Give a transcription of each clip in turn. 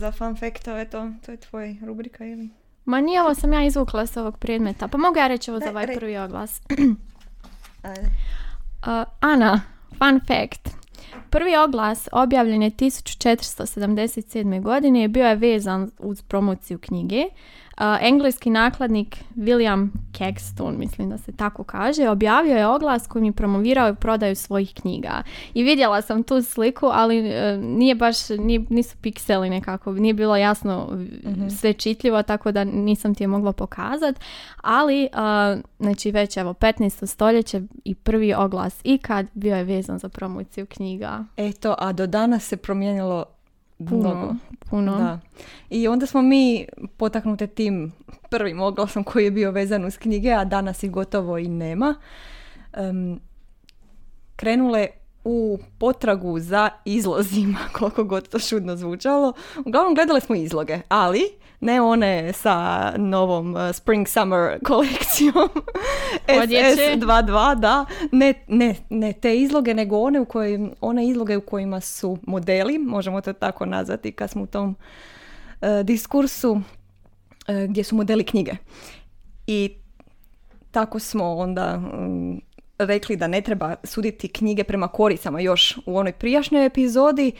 Za fun fact, to, to je tvoj rubrika ili? Ma nije ovo sam ja izvukla s ovog predmeta. Pa mogu ja reći ovo za ovaj re- prvi oglas. Ajde. Uh, Ana, fun fact. Prvi oglas objavljen je 1477. godine i bio je vezan uz promociju knjige. Engleski nakladnik William Caxton, mislim da se tako kaže, objavio je oglas kojim je promovirao prodaju svojih knjiga. I vidjela sam tu sliku, ali uh, nije baš, nije- nisu pikseli nekako, nije bilo jasno uh, sve čitljivo, tako da nisam ti je mogla pokazati. Ali, znači već evo 15. stoljeće i prvi oglas ikad bio je vezan za promociju knjiga. Eto, a do danas se promijenilo mnogo. Puno, puno. Da. I onda smo mi potaknute tim prvim oglasom koji je bio vezan uz knjige, a danas ih gotovo i nema. em, krenule u potragu za izlozima, koliko god to čudno zvučalo. Uglavnom gledale smo izloge, ali ne one sa novom uh, Spring Summer kolekcijom Odjeće. SS22, da. Ne, ne, ne te izloge, nego one, u kojim, one izloge u kojima su modeli, možemo to tako nazvati kad smo u tom uh, diskursu uh, gdje su modeli knjige. I tako smo onda mm, rekli da ne treba suditi knjige prema koricama još u onoj prijašnjoj epizodi.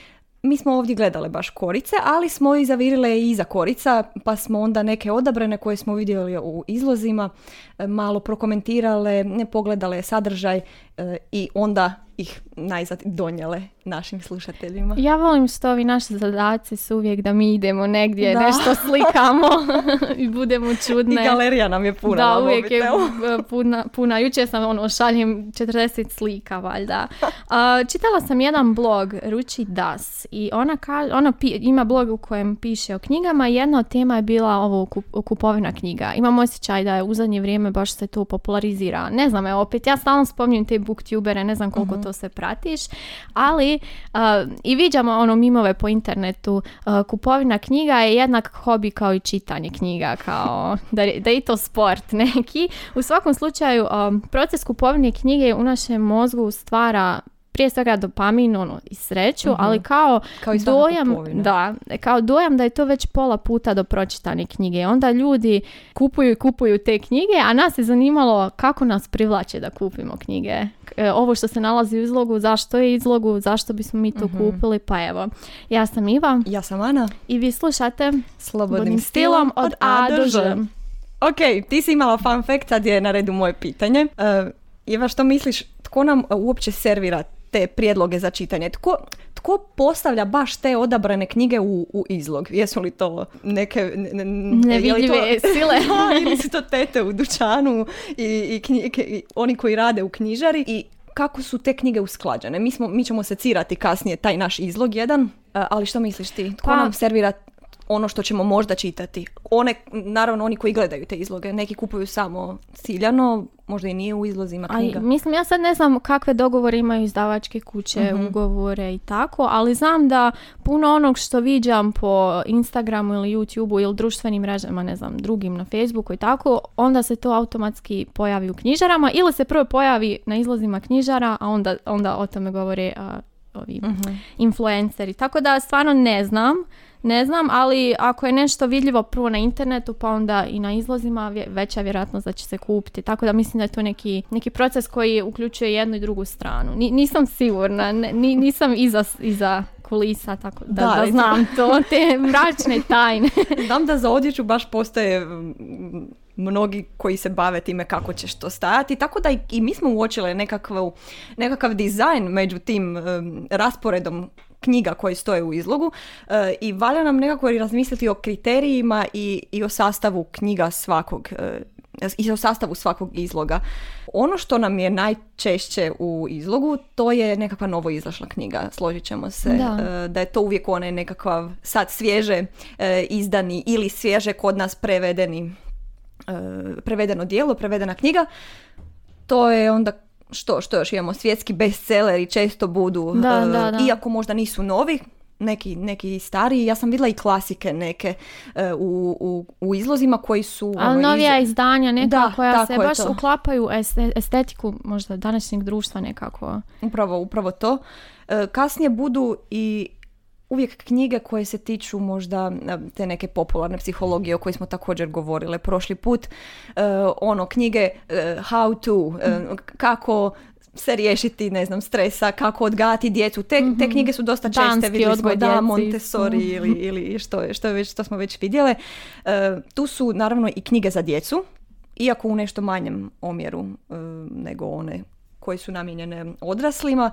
Mi smo ovdje gledale baš korice, ali smo i zavirile i iza korica, pa smo onda neke odabrane koje smo vidjeli u izlozima e, malo prokomentirale, ne pogledale sadržaj e, i onda ih najzad donijele našim slušateljima. Ja volim što ovi naši zadaci su uvijek da mi idemo negdje, Da. nešto slikamo i budemo I čudne. galerija nam je puna da, uvijek je mobitelu. e, puna, puna. Jučer sam ono, šaljem 40 slika, valjda. A, čitala sam jedan blog, Ruči Das, i ona, ka, ona pi- ima blog u kojem piše o knjigama i jedna od tema je bila ovo kup- kupovina knjiga. Imam osjećaj da je u zadnje vrijeme baš se to popularizira. Ne znam, evo, opet ja stalno spominjem te booktubere, ne znam koliko to se pratiš, ali a, i viđamo ono mimove po internetu, a, kupovina knjiga je jednak hobi kao i čitanje knjiga, kao da, je- da je i to sport neki. U svakom slučaju, um, proces kupovine knjige u našem mozgu stvara prije svega dopamin ono, i sreću, ali kao. Kao dojam, kupovina. da, kao dojam da je to već pola puta do pročitane knjige. Onda ljudi kupuju i kupuju te knjige, a nas je zanimalo kako nas privlače da kupimo knjige. E, ovo što se nalazi u izlogu, zašto je izlogu, zašto bismo mi to Mhm. kupili, pa evo. Ja sam Iva Ja sam Ana, i vi slušate slobodnim stilom od A do Ž. Ok, ti si imala fun fact, sad je na redu moje pitanje. Uh, Iva, što misliš, tko nam uopće servira te prijedloge za čitanje? Tko, tko postavlja baš te odabrane knjige u, u izlog? Jesu li to neke... Ne, ne- je li to- Nevidljive sile. Da, ili su to tete u dućanu i, i, knji- i oni koji rade u knjižari i kako su te knjige usklađene? Mi, smo, mi ćemo secirati kasnije taj naš izlog jedan, ali što misliš ti? Tko Pa- nam servira ono što ćemo možda čitati? One, naravno oni koji gledaju te izloge, neki kupuju samo ciljano, možda i nije u izlozima knjiga. mislim, ja sad ne znam kakve dogovore imaju izdavačke kuće, Mhm. ugovore i tako, ali znam da puno onog što viđam po Instagramu ili YouTubeu ili društvenim mrežama, ne znam, drugim na Facebooku i tako, onda se to automatski pojavi u knjižarama ili se prvo pojavi na izlozima knjižara, a onda, onda o tome govore a, ovi Mhm. influenceri. Tako da stvarno ne znam, ne znam, ali ako je nešto vidljivo prvo na internetu pa onda i na izlozima, veća je vjerojatnost da će se kupiti. Tako da mislim da je to neki, neki proces koji uključuje jednu i drugu stranu. Ni- nisam sigurna, ne- ni- nisam iza, iza kulisa, tako da, Da, da, znam to, te mračne tajne. Znam da za odjeću baš postoje mm, mnogi koji se bave time kako ćeš to stajati, tako da i, i mi smo uočile nekakav, nekakav dizajn među tim rasporedom knjiga koje stoje u izlogu e, i valja nam nekako razmisliti o kriterijima i, i o sastavu knjiga svakog e, i o sastavu svakog izloga. Ono što nam je najčešće u izlogu, to je nekakva novo izašla knjiga, složit ćemo se, Da. e, da je to uvijek onaj nekakav sad svježe izdani ili svježe kod nas prevedeni prevedeno dijelo, prevedena knjiga. To je onda što, što još imamo, svjetski bestselleri često budu, Da, e, da, da. iako možda nisu novi, neki, neki stariji, ja sam vidjela i klasike neke e, u, u, u izlozima koji su... Ali ono, novija iz- izdanja neka Da, koja se baš to. uklapaju estetiku možda današnjeg društva nekako. Upravo, upravo to. E, kasnije budu i uvijek knjige koje se tiču možda te neke popularne psihologije o kojoj smo također govorile prošli put. ono, knjige how to, kako se riješiti, ne znam, stresa, kako odgajati djecu. Te, te mhm. knjige su dosta česte, vidjeli smo da, Montessori mhm. ili, ili što, što, je već, što smo već vidjele. tu su naravno i knjige za djecu, iako u nešto manjem omjeru nego one koje su namijenjene odraslima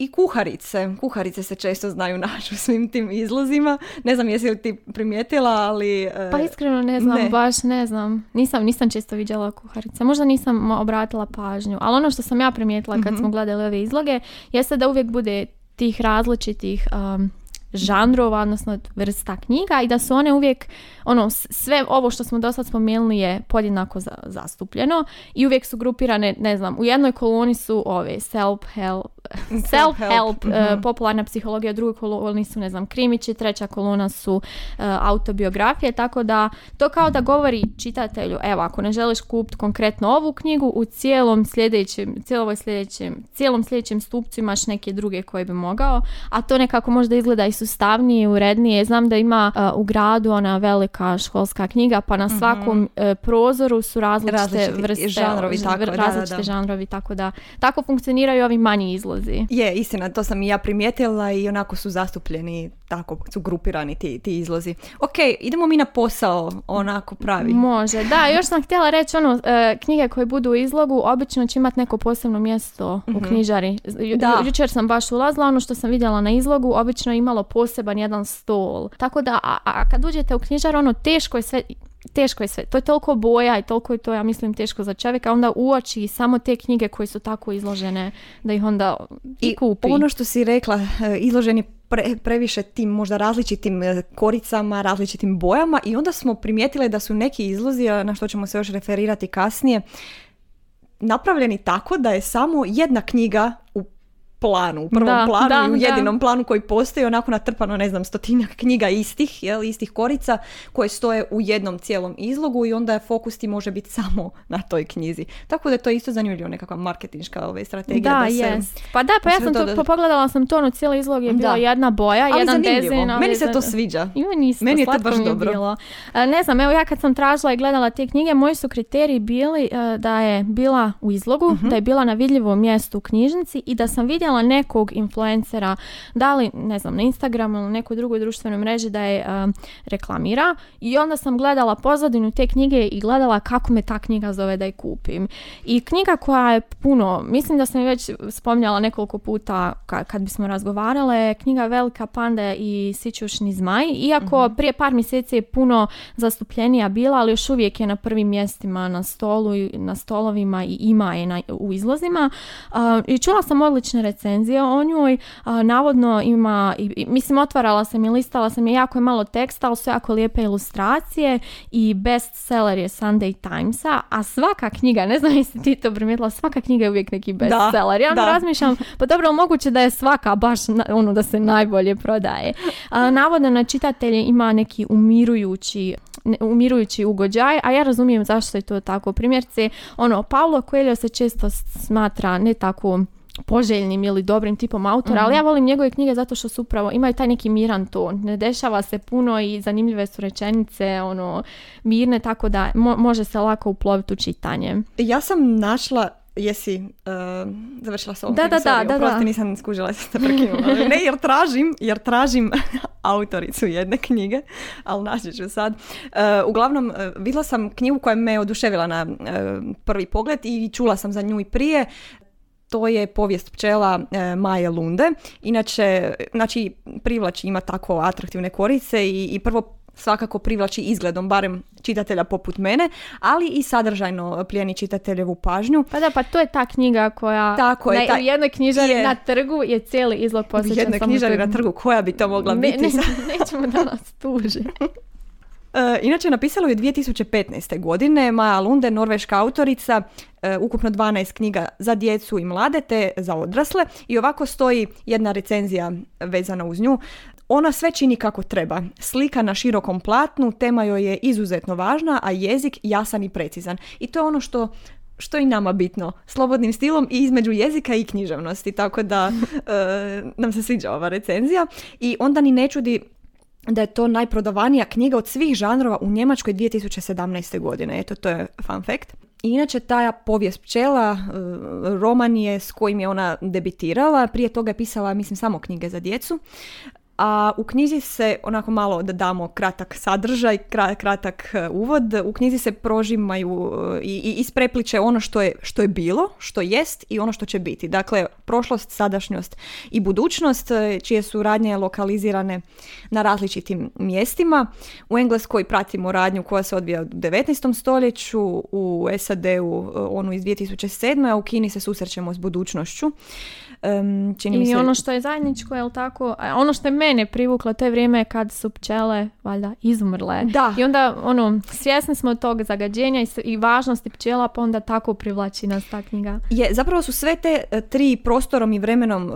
i kuharice. Kuharice se često znaju naći u svim tim izlozima. Ne znam jesi li ti primijetila, ali... E, pa iskreno ne znam, baš ne znam. Nisam, nisam često vidjela kuharice. Možda nisam obratila pažnju. Ali ono što sam ja primijetila kad mhm. smo gledali ove izloge, jeste da uvijek bude tih različitih um, žanrova, odnosno vrsta knjiga i da su one uvijek, ono, sve ovo što smo do sad spomenuli je podjednako zastupljeno i uvijek su grupirane, ne znam, u jednoj koloni su ove self-help, self-help, uh, mhm. popularna psihologija, u drugoj koloni su, ne znam, krimići, treća kolona su uh, autobiografije, tako da to kao da govori čitatelju, evo, ako ne želiš kupiti konkretno ovu knjigu, u cijelom sljedećem, cijelom sljedećem, cijelom sljedećem stupcu imaš neke druge koje bi mogao, a to nekako možda izgleda i sustavnije, urednije. Znam da ima uh, u gradu ona velika školska knjiga, pa na mhm. svakom uh, prozoru su različite, vrste, žanrovi, tako, različite da, žanrovi, tako da tako funkcioniraju ovi manji izlozi. Je, istina, to sam i ja primijetila i onako su zastupljeni, tako su grupirani ti, ti izlozi. Ok, idemo mi na posao, onako pravi. Može, da, još sam htjela reći ono, uh, knjige koje budu u izlogu, obično će imati neko posebno mjesto u mhm. knjižari. Da. Jučer sam baš ulazila, ono što sam vidjela na izlogu, obično imalo poseban jedan stol. Tako da, a, a kad uđete u knjižar, ono teško je sve, teško je sve. To je toliko boja i toliko je to, ja mislim, teško za čovjeka. Onda uoči samo te knjige koje su tako izložene da ih onda i, kupi. Ono što si rekla, e, izloženi pre, previše tim možda različitim e, koricama, različitim bojama i onda smo primijetile da su neki izlozi, na što ćemo se još referirati kasnije, napravljeni tako da je samo jedna knjiga u planu, u prvom planu da, i u jedinom planu koji postoji onako natrpano, ne znam, stotinjak knjiga istih, jel, istih korica koje stoje u jednom cijelom izlogu i onda fokus ti može biti samo na toj knjizi. Tako da je to isto zanimljivo, nekakva marketinška ove, strategija. Da, da Pa da, pa ja sam to, pogledala sam to, ono cijeli izlog je bila jedna boja, ali jedan dezin. Meni se to sviđa. I meni, meni je to baš dobro. Bilo. E, ne znam, evo ja kad sam tražila i gledala te knjige, moji su kriteriji bili e, da je bila u izlogu, mhm. da je bila na vidljivom mjestu u knjižnici i da sam vidjela nekog influencera, da li, ne znam, na Instagramu ili nekoj drugoj društvenoj mreži da je reklamira i onda sam gledala pozadinu te knjige i gledala kako me ta knjiga zove da je kupim. I knjiga koja je puno, mislim da sam već spominjala nekoliko puta kad bismo razgovarale, knjiga Velika panda i Sićušni zmaj, iako mhm. prije par mjeseci je puno zastupljenija bila, ali još uvijek je na prvim mjestima na stolu, na stolovima i ima je na, u izlozima. I čula sam odlične recenzije o njoj. navodno ima, i, mislim otvarala sam i listala sam je jako je malo teksta, ali su jako lijepe ilustracije i bestseller je Sunday Timesa, a svaka knjiga, ne znam jesi ti to primijetila, svaka knjiga je uvijek neki bestseller. Ja da. razmišljam, pa dobro, moguće da je svaka baš ono da se najbolje prodaje. navodno na čitatelje ima neki umirujući umirujući ugođaj, a ja razumijem zašto je to tako. Primjerce, ono, Paulo Coelho se često smatra ne tako poželjnim ili dobrim tipom autora, ali ja mhm. volim njegove knjige zato što su upravo, imaju taj neki miran ton, ne dešava se puno i zanimljive su rečenice, ono, mirne, tako da može se lako uploviti u čitanje. Ja sam našla Jesi uh, završila s ovom da, da, da, da, da. nisam skužila se prekinula. Ne, jer tražim, jer tražim autoricu jedne knjige, ali naći ću sad. Uh, uglavnom, uh, vidjela sam knjigu koja me oduševila na prvi pogled i čula sam za nju i prije to je povijest pčela e, Maje Lunde. Inače, znači, privlači ima tako atraktivne korice i, i prvo svakako privlači izgledom, barem čitatelja poput mene, ali i sadržajno plijeni čitateljevu pažnju. Pa da, pa to je ta knjiga koja Tako je, na, u jednoj knjižari je, na trgu je cijeli izlog posvećen. U jednoj knjižari na trgu, koja bi to mogla biti? Ne, nećemo da nas tuži. E, inače, napisalo je 2015. godine Maja Lunde, norveška autorica, e, ukupno 12 knjiga za djecu i mlade te za odrasle i ovako stoji jedna recenzija vezana uz nju. Ona sve čini kako treba. Slika na širokom platnu, tema joj je izuzetno važna, a jezik jasan i precizan. I to je ono što što je i nama bitno, slobodnim stilom i između jezika i književnosti, tako da e, nam se sviđa ova recenzija. I onda ni ne čudi da je to najprodavanija knjiga od svih žanrova u Njemačkoj 2017. godine. Eto, to je fun fact. I inače, ta povijest pčela, e, roman je s kojim je ona debitirala. Prije toga je pisala, mislim, samo knjige za djecu a u knjizi se, onako malo da damo kratak sadržaj, kratak e, uvod, u knjizi se prožimaju e, i, i isprepliče ono što je, što je bilo, što jest i ono što će biti. Dakle, prošlost, sadašnjost i budućnost, e, čije su radnje lokalizirane na različitim mjestima. U Engleskoj pratimo radnju koja se odvija u 19. stoljeću, u SAD-u onu iz 2007. a u Kini se susrećemo s budućnošću. Um, čini I mi se... ono što je zajedničko, je tako? Ono što je mene privuklo, to je vrijeme kad su pčele, valjda, izumrle. Da. I onda, ono, svjesni smo tog zagađenja i, i važnosti pčela, pa onda tako privlači nas ta knjiga. Je, zapravo su sve te e, tri prostorom i vremenom uh,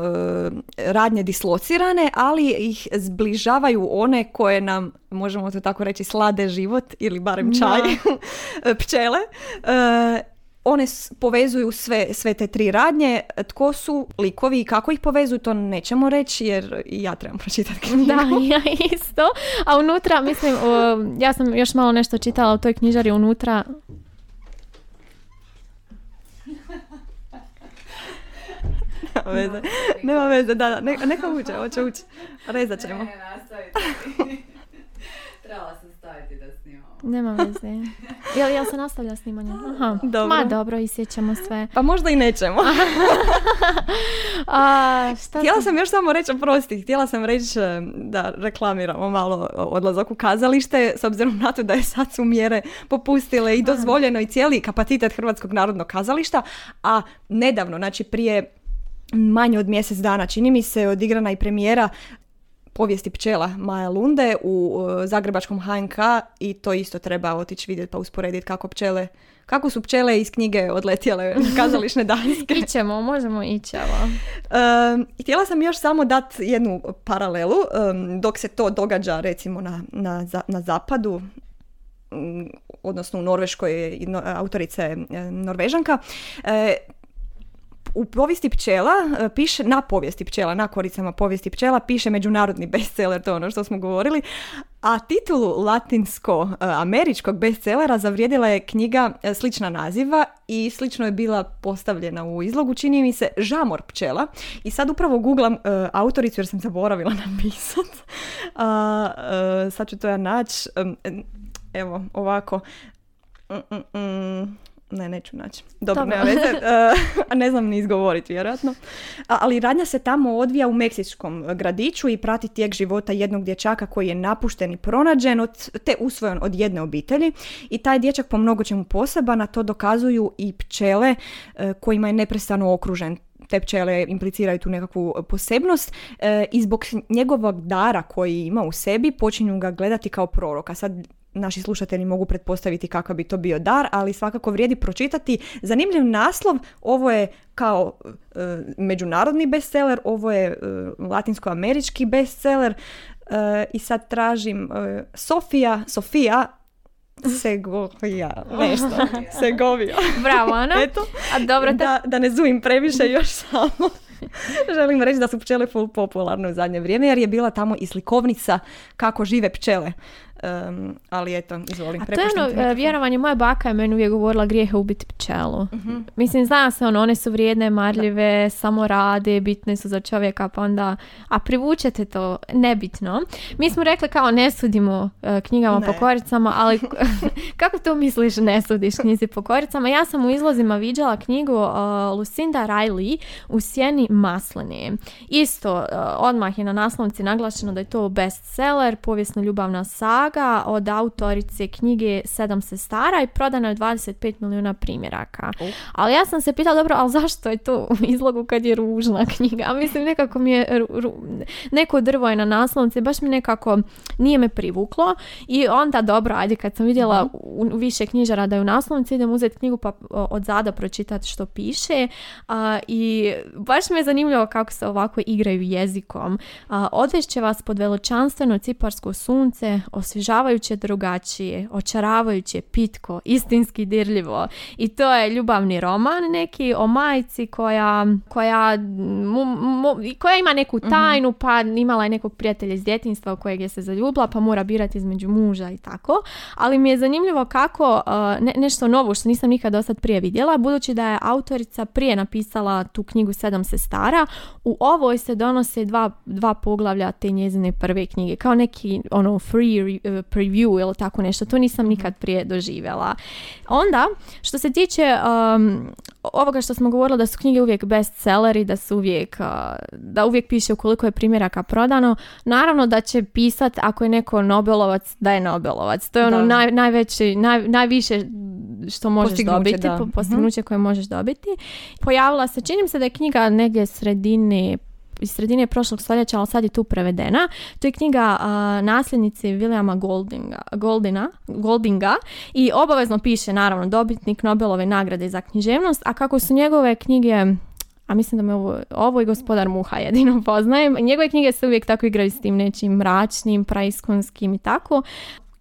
radnje dislocirane, ali ih zbližavaju one koje nam možemo to tako reći, slade život ili barem čaj, pčele. Uh, one povezuju sve, sve te tri radnje. Tko su likovi i kako ih povezuju, to nećemo reći jer ja trebam pročitati knjigu. Da, ja isto. A unutra, mislim, ja sam još malo nešto čitala u toj knjižari unutra. Nema veze, nema veze, da, da, neka uđe, hoće ući. Rezat ćemo. Ne, Trebala sam staviti da nema veze. Jel, jel se nastavlja snimanje? Aha. Dobro. Ma dobro, isjećamo sve. Pa možda i nećemo. A, šta htjela sam još samo reći, oprosti, htjela sam reći e, da reklamiramo malo odlazak u kazalište, s obzirom na to da je sad su mjere popustile i dozvoljeno i cijeli kapacitet Hrvatskog narodnog kazališta, a nedavno, znači prije manje od mjesec dana, čini mi se, odigrana i premijera povijesti pčela Maja Lunde u Zagrebačkom HNK i to isto treba otići vidjeti pa usporediti kako pčele kako su pčele iz knjige odletjele kazališne danske. Ićemo, možemo ići, Um, htjela sam još samo dati jednu paralelu, dok se to događa recimo na, na, na zapadu, odnosno u Norveškoj autorica je Norvežanka, e, u povijesti pčela e, piše, na povijesti pčela, na koricama povijesti pčela piše međunarodni bestseller, to je ono što smo govorili, a titulu latinsko-američkog bestsellera zavrijedila je knjiga e, slična naziva i slično je bila postavljena u izlogu, čini mi se Žamor pčela. I sad upravo googlam uh, autoricu jer sam zaboravila napisat. Uh, sad ću to ja naći. evo, ovako. Mm, mm, mm. Ne, neću naći. Dobro, nema veze. Uh, ne znam ni izgovoriti, vjerojatno. Ali radnja se tamo odvija u meksičkom gradiću i prati tijek života jednog dječaka koji je napušten i pronađen, od, te usvojen od jedne obitelji. I taj dječak po mnogo čemu poseban, a to dokazuju i pčele uh, kojima je neprestano okružen te pčele impliciraju tu nekakvu posebnost uh, i zbog njegovog dara koji ima u sebi počinju ga gledati kao proroka. Sad naši slušatelji mogu pretpostaviti kakav bi to bio dar, ali svakako vrijedi pročitati. Zanimljiv naslov, ovo je kao e, međunarodni bestseller, ovo je e, latinsko-američki bestseller e, i sad tražim Sofija, Sofija Segovija, nešto, Segovija. Bravo, Ana. Eto, A dobro da, da ne zujim previše još samo. Želim reći da su pčele full popularne u zadnje vrijeme jer je bila tamo i slikovnica kako žive pčele. Um, ali eto, izvolim. A to je ono, e, vjerovanje, moja baka je meni uvijek govorila grijehe ubiti pčelu. uh Mislim, zna se ono, one su vrijedne, marljive, samo rade, bitne su za čovjeka, pa onda, a privučete to, nebitno. Mi smo rekli kao ne sudimo uh, knjigama ne. po koricama, ali kako to misliš ne sudiš knjizi po koricama? Ja sam u izlozima viđala knjigu uh, Lucinda Riley u sjeni masline. Isto, odmah je na naslovnici naglašeno da je to bestseller, povijesno ljubavna saga, od autorice knjige Sedam sestara i prodano je 25 milijuna primjeraka. Ali ja sam se pitala, dobro, ali zašto je to u izlogu kad je ružna knjiga? Mislim, nekako mi je, neko drvo je na naslovnici, baš mi nekako nije me privuklo i onda dobro, ajde, kad sam vidjela u, više knjižara da je u naslovnici, idem uzeti knjigu pa od zada pročitati što piše i baš mi je zanimljivo kako se ovako igraju jezikom. Uh, odvešće vas pod veličanstveno ciparsko sunce, osvježavajuće drugačije, očaravajuće, pitko, istinski dirljivo. I to je ljubavni roman neki o majci koja, koja, koja ima neku mhm. tajnu, pa imala je nekog prijatelja iz djetinstva u kojeg je se zaljubila, pa mora birati između muža i tako. Ali mi je zanimljivo kako uh, nešto novo što nisam nikad do sad prije vidjela, budući da je autorica prije napisala tu knjigu Sedam sestara, u ovoj se donose dva, dva poglavlja te njezine prve knjige, kao neki ono free preview ili tako nešto, to nisam nikad mhm. prije doživjela. Onda, što se tiče um, ovoga što smo govorili da su knjige uvijek bestselleri, da su uvijek, uh, da uvijek piše u koliko je primjeraka prodano, naravno da će pisat ako je neko Nobelovac, da je Nobelovac. To je ono naj, najveći, naj, najviše što možeš dobiti, da. postignuće mhm. koje možeš dobiti. Pojavila se, čini se da je knjiga negdje sredine iz sredine prošlog stoljeća, ali sad je tu prevedena. To je knjiga uh, nasljednici Williama Goldinga, Goldina, Goldinga i obavezno piše naravno dobitnik Nobelove nagrade za književnost, a kako su njegove knjige a mislim da me ovo, ovo i gospodar Muha jedino poznajem. Njegove knjige se uvijek tako igraju s tim nečim mračnim, praiskonskim i tako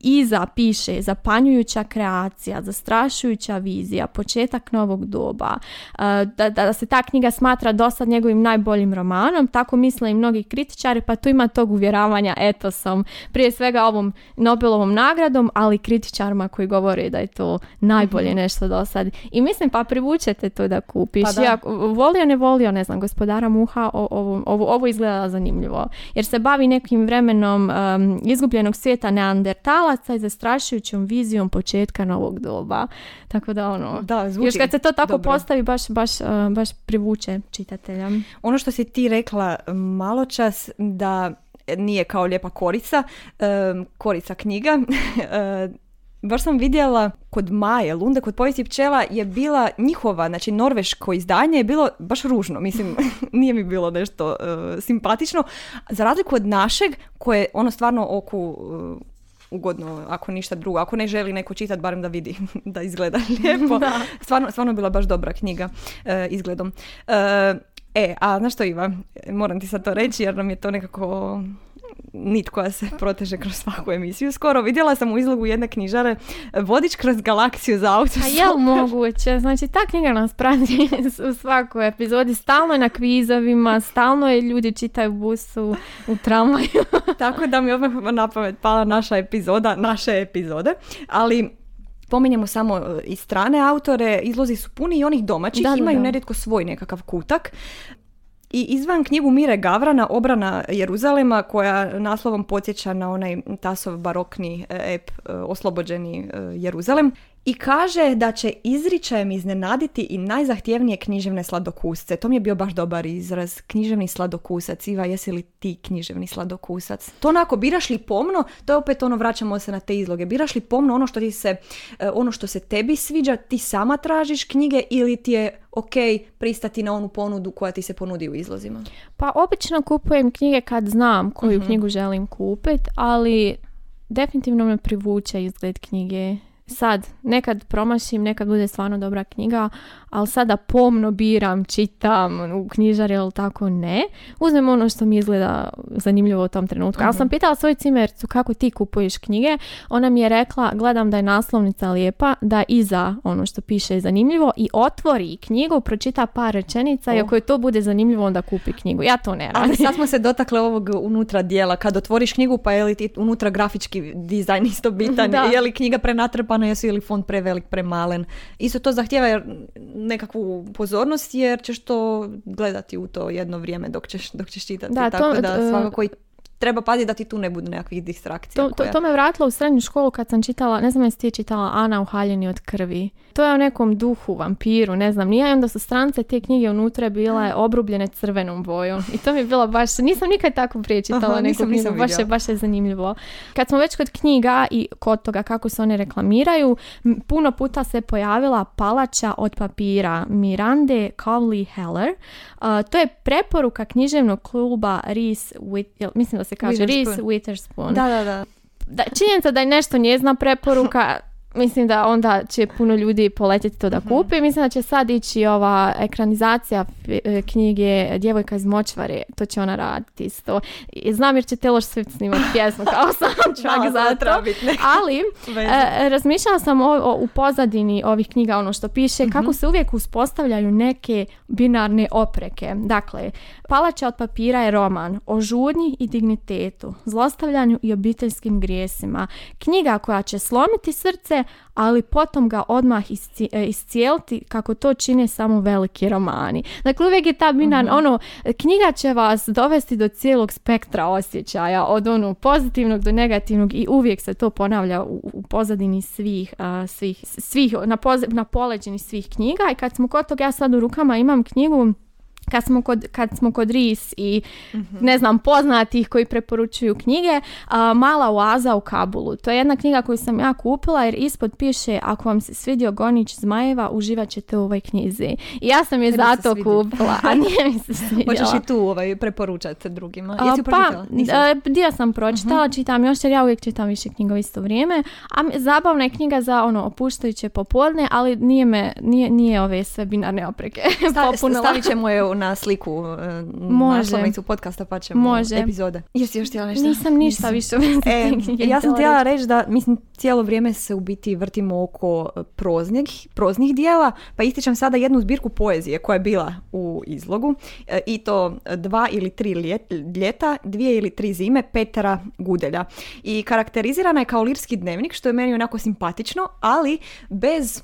iza piše zapanjujuća kreacija, zastrašujuća vizija, početak novog doba, e, da, da se ta knjiga smatra dosad njegovim najboljim romanom, tako misle i mnogi kritičari, pa tu ima tog uvjeravanja etosom, prije svega ovom Nobelovom nagradom, ali kritičarima koji govore da je to najbolje mhm. nešto do sad. I mislim, pa privučete to da kupiš. Pa Ja, volio, ne volio, ne znam, gospodara Muha, ovo, ovo, ovo izgleda zanimljivo. Jer se bavi nekim vremenom um, izgubljenog svijeta neandertala, sa zastrašujućom vizijom početka novog doba. Tako da ono, da, zvuči još kad se to tako postavi baš, baš, uh, baš privuče čitatelja. Ono što si ti rekla malo čas da nije kao lijepa korica, um, korica knjiga, uh, baš sam vidjela kod Maje Lunde, kod povijesti pčela je bila njihova, znači norveško izdanje je bilo baš ružno, mislim nije mi bilo nešto uh, simpatično, za razliku od našeg koje ono stvarno oku ugodno, ako ništa drugo. Ako ne želi neko čitati, barem da vidi da izgleda lijepo. Da. Stvarno, stvarno bila baš dobra knjiga uh, izgledom. Uh, e, a znaš što Iva, moram ti sad to reći jer nam je to nekako nit koja se proteže kroz svaku emisiju. Skoro vidjela sam u izlogu jedne knjižare Vodič kroz galaksiju za auto. A jel moguće? Znači ta knjiga nas prati u svakoj epizodi. Stalno je na kvizovima, stalno je ljudi čitaju busu u tramvaju. Tako da mi odmah na pamet pala naša epizoda, naše epizode. Ali spominjemo samo e, i strane autore, izlozi su puni i onih domaćih, da, imaju nerijetko svoj nekakav kutak. I izvan knjigu Mire Gavrana, Obrana Jeruzalema, koja naslovom podsjeća na onaj Tasov barokni e, ep e, Oslobođeni e, Jeruzalem, i kaže da će izričajem iznenaditi i najzahtjevnije književne sladokusce. To mi je bio baš dobar izraz. Književni sladokusac. Iva, jesi li ti književni sladokusac? To onako, biraš li pomno, to je opet ono, vraćamo se na te izloge. Biraš li pomno ono što ti se, e, ono što se tebi sviđa, ti sama tražiš knjige ili ti je ok pristati na onu ponudu koja ti se ponudi u izlozima? Pa obično kupujem knjige kad znam koju mhm. knjigu želim kupiti, ali definitivno me privuče izgled knjige sad, nekad promašim, nekad bude stvarno dobra knjiga, ali sada pomno biram, čitam u knjižari ili tako ne. Uzmem ono što mi izgleda zanimljivo u tom trenutku. Ali sam pitala svoju cimercu kako ti kupuješ knjige. Ona mi je rekla, gledam da je naslovnica lijepa, da iza ono što piše je zanimljivo i otvori knjigu, pročita par rečenica i ako je to bude zanimljivo onda kupi knjigu. Ja to ne radim. Ali sad smo se dotakle ovog unutra dijela. Kad otvoriš knjigu pa je li ti unutra grafički dizajn isto bitan? Je li knjiga prenatrpana, jesu ili fond prevelik, premalen? Isto to zahtjeva jer nekakvu pozornost jer ćeš to gledati u to jedno vrijeme dok ćeš, dok ćeš čitati. Da, Tako da e, svakako i treba paziti da ti tu ne bude nekakvih distrakcija. To, to, to, me vratilo u srednju školu kad sam čitala, ne znam jesi ti čitala Ana u haljeni od krvi. To je o nekom duhu, vampiru, ne znam, nije onda su strance te knjige unutra bile obrubljene crvenom bojom. I to mi je bilo baš, nisam nikad tako prije čitala neku knjigu, baš je, baš je zanimljivo. Kad smo već kod knjiga i kod toga kako se one reklamiraju, puno puta se pojavila palača od papira Mirande Cowley Heller. to je preporuka književnog kluba Reese, with, mislim da se kaže Reese Witherspoon. Da, da, da. da činjenica da je nešto njezna preporuka mislim da onda će puno ljudi poletjeti to da Mhm. kupi. Mislim da će sad ići ova ekranizacija e, knjige Djevojka iz močvare. To će ona raditi isto. I znam jer će Taylor Swift snimati pjesmu kao soundtrack za treba to. Ali e, razmišljala sam o, o- u pozadini ovih knjiga ono što piše kako se uvijek uspostavljaju neke binarne opreke. Dakle, Palača od papira je roman o žudnji i dignitetu, zlostavljanju i obiteljskim grijesima. Knjiga koja će slomiti srce, ali potom ga odmah e, iscijeliti kako to čine samo veliki romani. Dakle, uvijek je ta binarna, ono, knjiga će vas dovesti do cijelog spektra osjećaja, od ono pozitivnog do negativnog i uvijek se to ponavlja u, u pozadini svih, a, svih, svih na, poze- na poleđini svih knjiga i kad smo kod toga, ja sad u rukama imam knjigu kad smo kod, kad smo kod RIS i ne znam, poznatih koji preporučuju knjige, a, Mala oaza u Kabulu. To je jedna knjiga koju sam ja kupila jer ispod piše ako vam se svidio Gonić Zmajeva, uživat ćete u ovoj knjizi. I ja sam je se zato kupila, a nije mi se svidjela. Hoćeš i tu ovaj, preporučati drugima? A, Jesi pa? Nisam. E, dio sam pročitala, čitam još jer ja uvijek čitam više knjiga u isto vrijeme. A zabavna je knjiga za ono opuštajuće popodne, ali nije me, nije, nije ove sve binarne opreke Sta- stavit ćemo je na sliku e, Može. naslovnicu podcasta pa ćemo Može. epizode. Jesi još htjela nešto? Nisam ništa više E, ja sam htjela reći da, mislim, cijelo vrijeme se u biti vrtimo oko proznih, proznih dijela, pa ističem sada jednu zbirku poezije koja je bila u izlogu e, i to dva ili tri ljet- ljeta, dvije ili tri zime Petra Gudelja. I karakterizirana je kao lirski dnevnik, što je meni onako simpatično, ali bez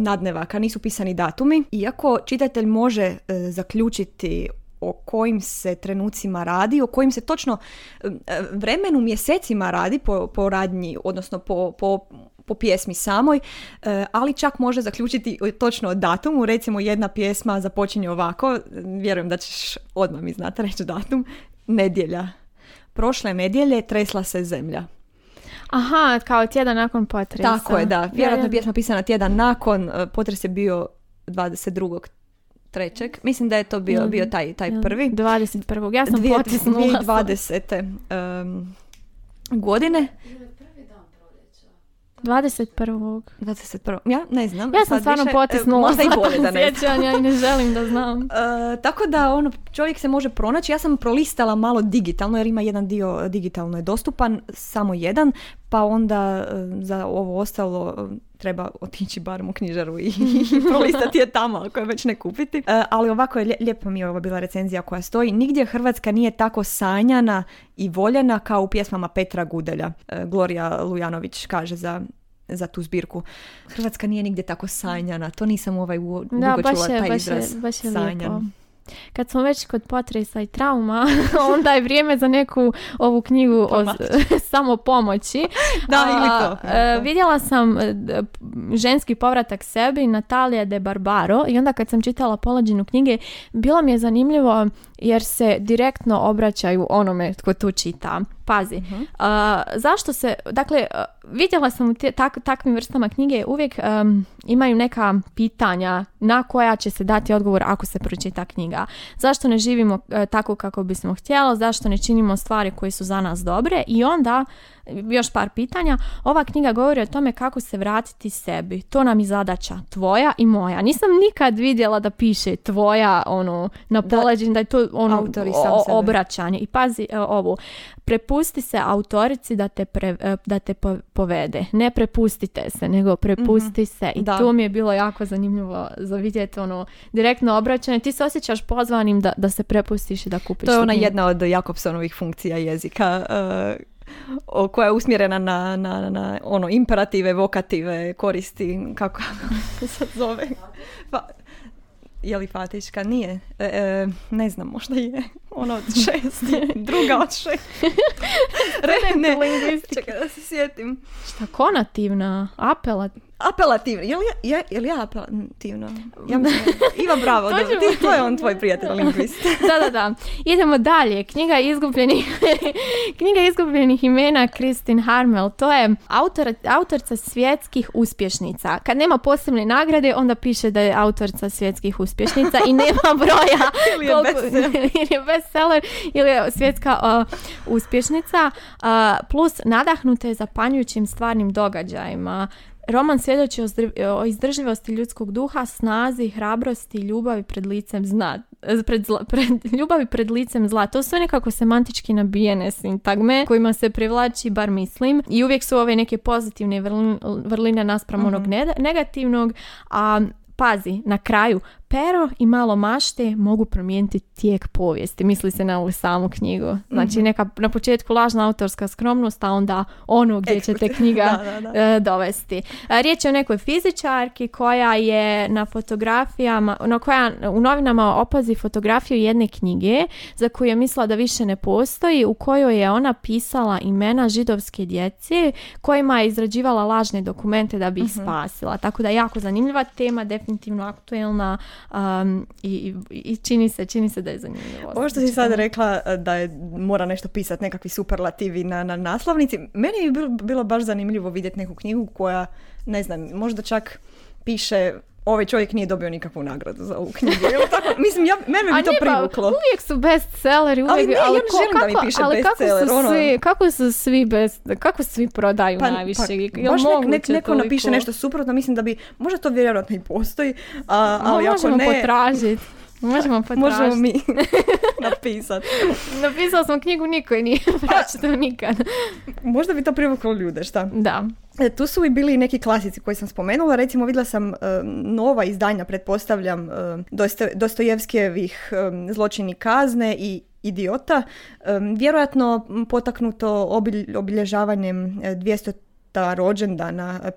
nadnevaka, nisu pisani datumi. Iako čitatelj može e, zaključiti o kojim se trenucima radi, o kojim se točno e, vremenu mjesecima radi po, po radnji, odnosno po, po, po pjesmi samoj, e, ali čak može zaključiti točno o datumu. Recimo jedna pjesma započinje ovako, vjerujem da ćeš odmah mi znati reći datum, nedjelja. Prošle nedjelje tresla se zemlja. Aha, kao tjedan nakon potresa. Tako je, da. Vjerojatno Ja, je pjesma pisana tjedan nakon, e, potres je bio 22. trećeg. Mislim da je to bio, bio taj, taj ja. prvi. 21. Ja sam potisnula. 2020. em, godine. 21. 21. Ja ne znam. Ja sam sad stvarno više, e, potisnula Možda i bolje da ne znam. i ne želim da znam. E, tako da ono, čovjek se može pronaći. Ja sam prolistala malo digitalno jer ima jedan dio digitalno je dostupan, samo jedan, pa onda e, za ovo ostalo e, treba otići barem u knjižaru i, i prolistati je tamo ako je već ne kupiti. E, ali ovako je lijepo mi je ovo bila recenzija koja stoji. Nigdje Hrvatska nije tako sanjana i voljena kao u pjesmama Petra Gudelja. E, Gloria Lujanović kaže za za tu zbirku. Hrvatska nije nigdje tako sanjana. To nisam ovaj u, Da, dugo baš čula je, taj baš izraz. je, baš je sanjan. lijepo. Kad smo već kod potresa i trauma, onda je vrijeme za neku ovu knjigu o samo pomoći. Da, ili to. e, vidjela sam e, ženski povratak sebi Natalija de Barbaro i onda kad sam čitala polađinu knjige, bilo mi je zanimljivo jer se direktno obraćaju onome tko tu čita. Pazi, Mhm. a, zašto se, dakle, vidjela sam u te- tak- takvim vrstama knjige uvijek em, imaju neka pitanja na koja će se dati odgovor ako se pročita knjiga. Zašto ne živimo e, tako kako bismo htjeli, zašto ne činimo stvari koje su za nas dobre i onda još par pitanja. Ova knjiga govori o tome kako se vratiti sebi. To nam je zadaća tvoja i moja. Nisam nikad vidjela da piše tvoja ono na Da. da je to ono Autori sam o- obraćanje. I pazi ovo, prepusti se autorici da te, pre- e, da te po- povede. Ne prepustite se, nego prepusti se. I Da. to mi je bilo jako zanimljivo za vidjeti ono direktno obraćanje. Ti se osjećaš pozvanim da, da se prepustiš i da kupiš. To je ona jedna od Jakobsonovih funkcija jezika o- koja je usmjerena na, na, na ono imperative, vokative, koristi, kako se zove. Pa, je li fatiška? Nije. E, e, ne znam, možda je. Ona od šest. Druga od šest. Re, ne, čekaj da se sjetim. Šta, konativna, apelat. Apelativno. Je li ja, je, je li ja apelativno? Ja mislim, Iva Bravo, To ćemo- ti, to je on tvoj prijatelj lingvist. Da, da, da. Idemo dalje. Knjiga izgubljenih, knjiga izgubljenih imena Kristin Harmel. To je autor, autorca svjetskih uspješnica. Kad nema posebne nagrade, onda piše da je autorca svjetskih uspješnica i nema broja. Ili je koliko- bestseller. ili je bestseller ili je svjetska uh, uspješnica. Uh, plus nadahnute zapanjujućim stvarnim događajima. Roman svjedoči o, zdr- o izdržljivosti ljudskog duha, snazi, hrabrosti i ljubavi pred licem zna, pred, zla, pred, ljubavi pred licem zla. To su nekako semantički nabijene sintagme kojima se privlači, bar mislim, i uvijek su ove neke pozitivne vrl- vrline naspram onog ne- negativnog, a pazi, na kraju, pero i malo mašte mogu promijeniti tijek povijesti. Misli se na ovu samu knjigu. Znači, neka na početku lažna autorska skromnost, a onda ono gdje će te knjiga Da, da, da. e, dovesti. E, Riječ je o nekoj fizičarki koja je na fotografijama, no, koja u novinama opazi fotografiju jedne knjige za koju je mislila da više ne postoji, u kojoj je ona pisala imena židovske djece kojima je izrađivala lažne dokumente da bi ih spasila. Tako da jako zanimljiva tema, definitivno aktuelna um, i, i, čini se, čini se da je zanimljivo. Ovo što si sad rekla e, da je mora nešto pisati, nekakvi superlativi na, na naslovnici, meni je bilo, bilo baš zanimljivo vidjeti neku knjigu koja, ne znam, možda čak piše ovaj čovjek nije dobio nikakvu nagradu za ovu knjigu. Tako, mislim, ja, mene bi to pa, privuklo. uvijek su bestselleri, uvijek, Ali ne, ja ne ko- želim da mi kako, piše ali kako su, ono. svi, kako su svi best, kako svi prodaju najviše? Jel baš nek, nek, neko toliko? napiše nešto suprotno, mislim da bi, možda to vjerojatno i postoji, a, ali ako možemo ne, potražiti. Možemo potražiti. možemo mi napisati. Napisala sam knjigu, niko je nije pročitao nikad. Možda bi to privuklo ljude, šta? Da. E, Tu su i bili neki klasici koji sam spomenula, recimo vidjela sam e, nova izdanja, pretpostavljam, e, Dosto- Dostojevskijevih zločini kazne i idiota, vjerojatno potaknuto obilj- obilježavanjem e, 200 rođendana e,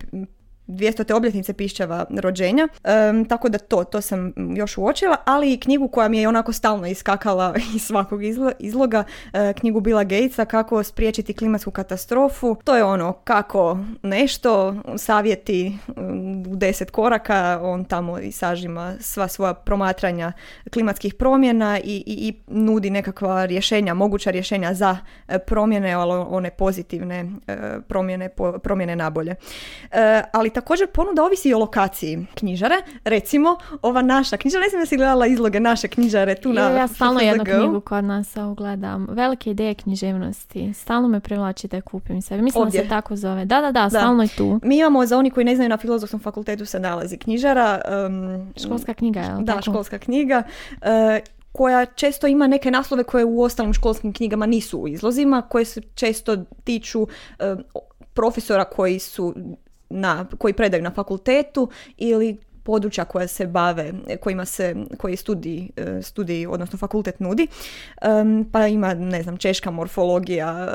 200. obljetnice pišćava rođenja, Em, tako da to, to sam još uočila, ali i knjigu koja mi je onako stalno iskakala iz svakog izlo- izloga, e, knjigu Billa Gatesa, kako spriječiti klimatsku katastrofu, to je ono kako nešto, savjeti mm, u deset koraka, on tamo i sažima sva svoja promatranja klimatskih promjena i, i, i nudi nekakva rješenja, moguća rješenja za e, promjene, ali one pozitivne e, promjene, promjene nabolje. E, ali također ponuda ovisi i o lokaciji knjižare. Recimo, ova naša knjižara, ne znam da si gledala izloge naše knjižare tu na ja, ja stalno jednu knjigu kod nas evo, gledam. Velike ideje književnosti. Stalno me privlači da je kupim sebi. Mislim da se tako zove. Da, da, da, stalno je tu. Mi imamo, za oni koji ne znaju, na filozofskom fakultetu se nalazi knjižara. em, Školska knjiga, je li Da, tako? školska knjiga. e, koja često ima neke naslove koje u ostalim školskim knjigama nisu u izlozima, koje se često tiču e, profesora koji su na, koji predaju na fakultetu ili područja koja se bave, kojima se, koji studij, e, studij, odnosno fakultet nudi. Pa ima, ne znam, češka morfologija,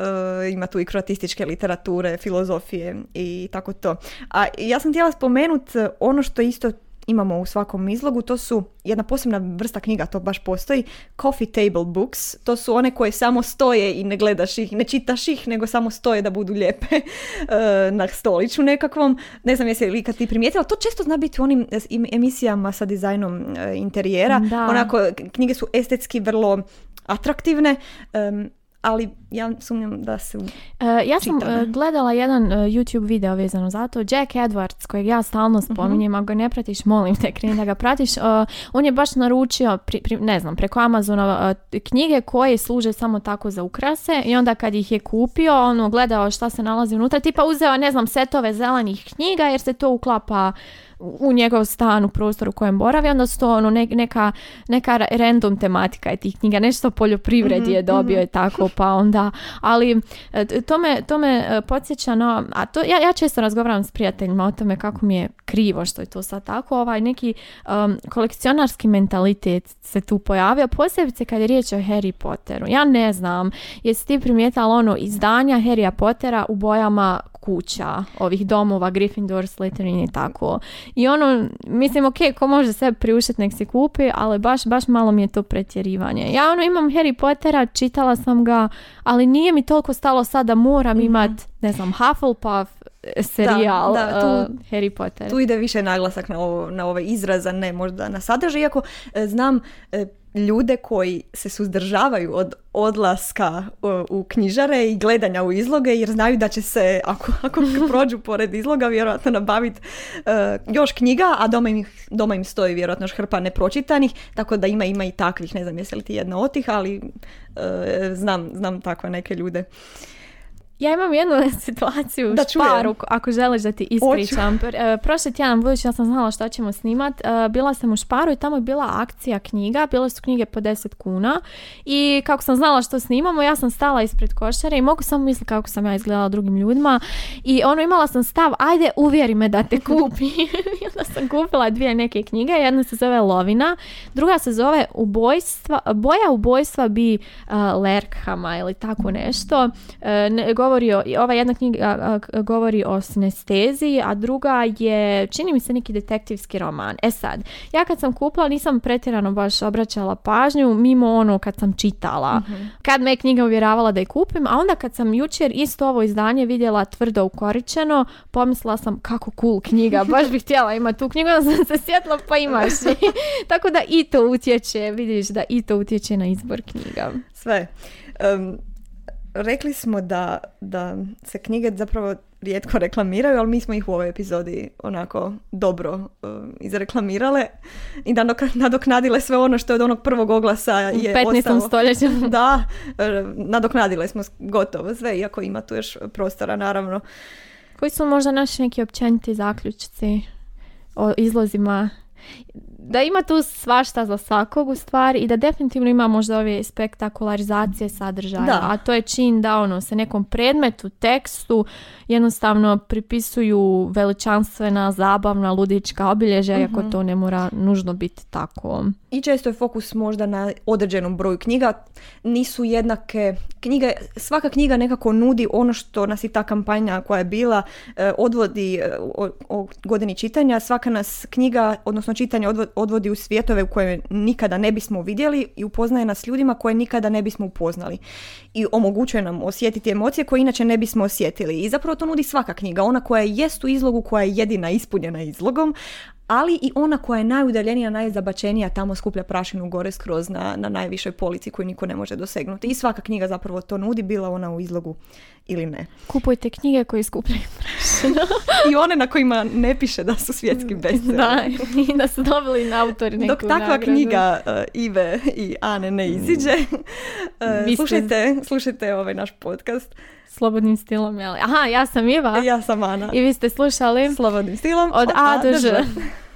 e, ima tu i kroatističke literature, filozofije i tako to. A ja sam htjela spomenuti ono što isto imamo u svakom izlogu, to su jedna posebna vrsta knjiga, to baš postoji, coffee table books, to su one koje samo stoje i ne gledaš ih, ne čitaš ih, nego samo stoje da budu lijepe e, na stoliću nekakvom. Ne znam jesi li ikad ti primijetila, to često zna biti u onim im- emisijama sa dizajnom e, interijera, Da. onako knjige su estetski vrlo atraktivne, ali ja sumnjam da su... E, ja sam e, gledala jedan e, YouTube video vezano za to. Jack Edwards, kojeg ja stalno Mhm. spominjem, ako ga ne pratiš, molim te, kreni da ga pratiš. On je baš naručio, pri, pri- ne znam, preko Amazona knjige koje služe samo tako za ukrase i onda kad ih je kupio, ono, gledao šta se nalazi unutra, tipa uzeo, ne znam, setove zelenih knjiga jer se to uklapa u njegov stan u prostoru u kojem boravi, onda su to ono, ne- neka, neka ra- random tematika je tih knjiga, nešto poljoprivredi je dobio i tako, pa onda, ali e, to me, to me e, podsjeća na, a to, ja, ja često razgovaram s prijateljima o tome kako mi je krivo što je to sad tako, ovaj neki um, kolekcionarski mentalitet se tu pojavio, posebice kad je riječ o Harry Potteru. Ja ne znam, jesi ti primijetila ono izdanja Harrya Pottera u bojama kuća, ovih domova, Gryffindor, Slytherin i tako. I ono, mislim, ok, ko može sve priuštiti nek si kupi, ali baš, baš malo mi je to pretjerivanje. Ja ono imam Harry Pottera, čitala sam ga, ali nije mi toliko stalo sad da moram imat, ne znam, Hufflepuff serijal da, tu- uh, Harry Potter. Tu ide više naglasak na, ovo, na ove izraza, ne možda na sadržaj, iako e, znam e, ljude koji se suzdržavaju od odlaska e, u knjižare i gledanja u izloge jer znaju da će se, ako, ako prođu pored izloga, vjerojatno nabaviti e, još knjiga, a doma im, doma im stoji vjerojatno još hrpa nepročitanih, tako da ima, ima i takvih, ne znam jesi li ti jedna od tih, ali e, znam, znam takve neke ljude. Ja imam jednu situaciju Da čujem. Šparu, ako želiš da ti ispričam. Pr- e, Prošli tjedan, budući ja sam znala što ćemo snimat, e, bila sam u Šparu i tamo je bila akcija knjiga, bile su knjige po 10 kuna i kako sam znala što snimamo, ja sam stala ispred košare i mogu samo misliti kako sam ja izgledala drugim ljudima i ono imala sam stav, ajde uvjeri me da te kupi. I onda sam kupila dvije neke knjige, jedna se zove Lovina, druga se zove ubojstva, Boja ubojstva bi uh, Lerkhama ili tako nešto. E, ne, govori o, ova jedna knjiga govori o sinesteziji, a druga je, čini mi se neki detektivski roman. E sad, ja kad sam kupila nisam pretjerano baš obraćala pažnju, mimo ono kad sam čitala. Kad me je knjiga uvjeravala da je kupim, a onda kad sam jučer isto ovo izdanje vidjela tvrdo ukoričeno, pomislila sam kako cool knjiga, baš bih htjela imati tu knjigu, onda sam se sjetila pa imaš. Tako da i to utječe, vidiš da i to utječe na izbor knjiga. Sve. Em, rekli smo da, da se knjige zapravo rijetko reklamiraju, ali mi smo ih u ovoj epizodi onako dobro em, izreklamirale i da nadok- nadoknadile sve ono što je od onog prvog oglasa je 15. ostalo. stoljeću. Da, e, nadoknadile smo gotovo sve, iako ima tu još prostora naravno. Koji su možda naši neki općeniti zaključci o izlozima? Da ima tu svašta za svakog u stvari i da definitivno ima možda ove spektakularizacije sadržaja. Da. A to je čin da ono se nekom predmetu, tekstu jednostavno pripisuju veličanstvena, zabavna, ludička obilježja, iako to ne mora nužno biti tako. I često je fokus možda na određenom broju knjiga. Nisu jednake knjige, svaka knjiga nekako nudi ono što nas i ta kampanja koja je bila e, odvodi e, o, o godini čitanja. Svaka nas knjiga, odnosno čitanje odvo- odvodi u svijetove u koje nikada ne bismo vidjeli i upoznaje nas ljudima koje nikada ne bismo upoznali. I omogućuje nam osjetiti emocije koje inače ne bismo osjetili. I zapravo to nudi svaka knjiga. Ona koja jest u izlogu, koja je jedina ispunjena izlogom, ali i ona koja je najudaljenija, najzabačenija, tamo skuplja prašinu gore skroz na, na najvišoj polici koju niko ne može dosegnuti. I svaka knjiga zapravo to nudi, bila ona u izlogu ili ne. Kupujte knjige koje skupljaju prašinu. I one na kojima ne piše da su svjetski bestselleri. da, i da su dobili na autori neku Dok takva nagradu. knjiga uh, Ive i Ane ne iziđe, uh, slušajte, slušajte ovaj naš podcast. Slobodnim stilom, jel? Aha, ja sam Iva. Ja sam Ana. I vi ste slušali Slobodnim stilom od A do Ž.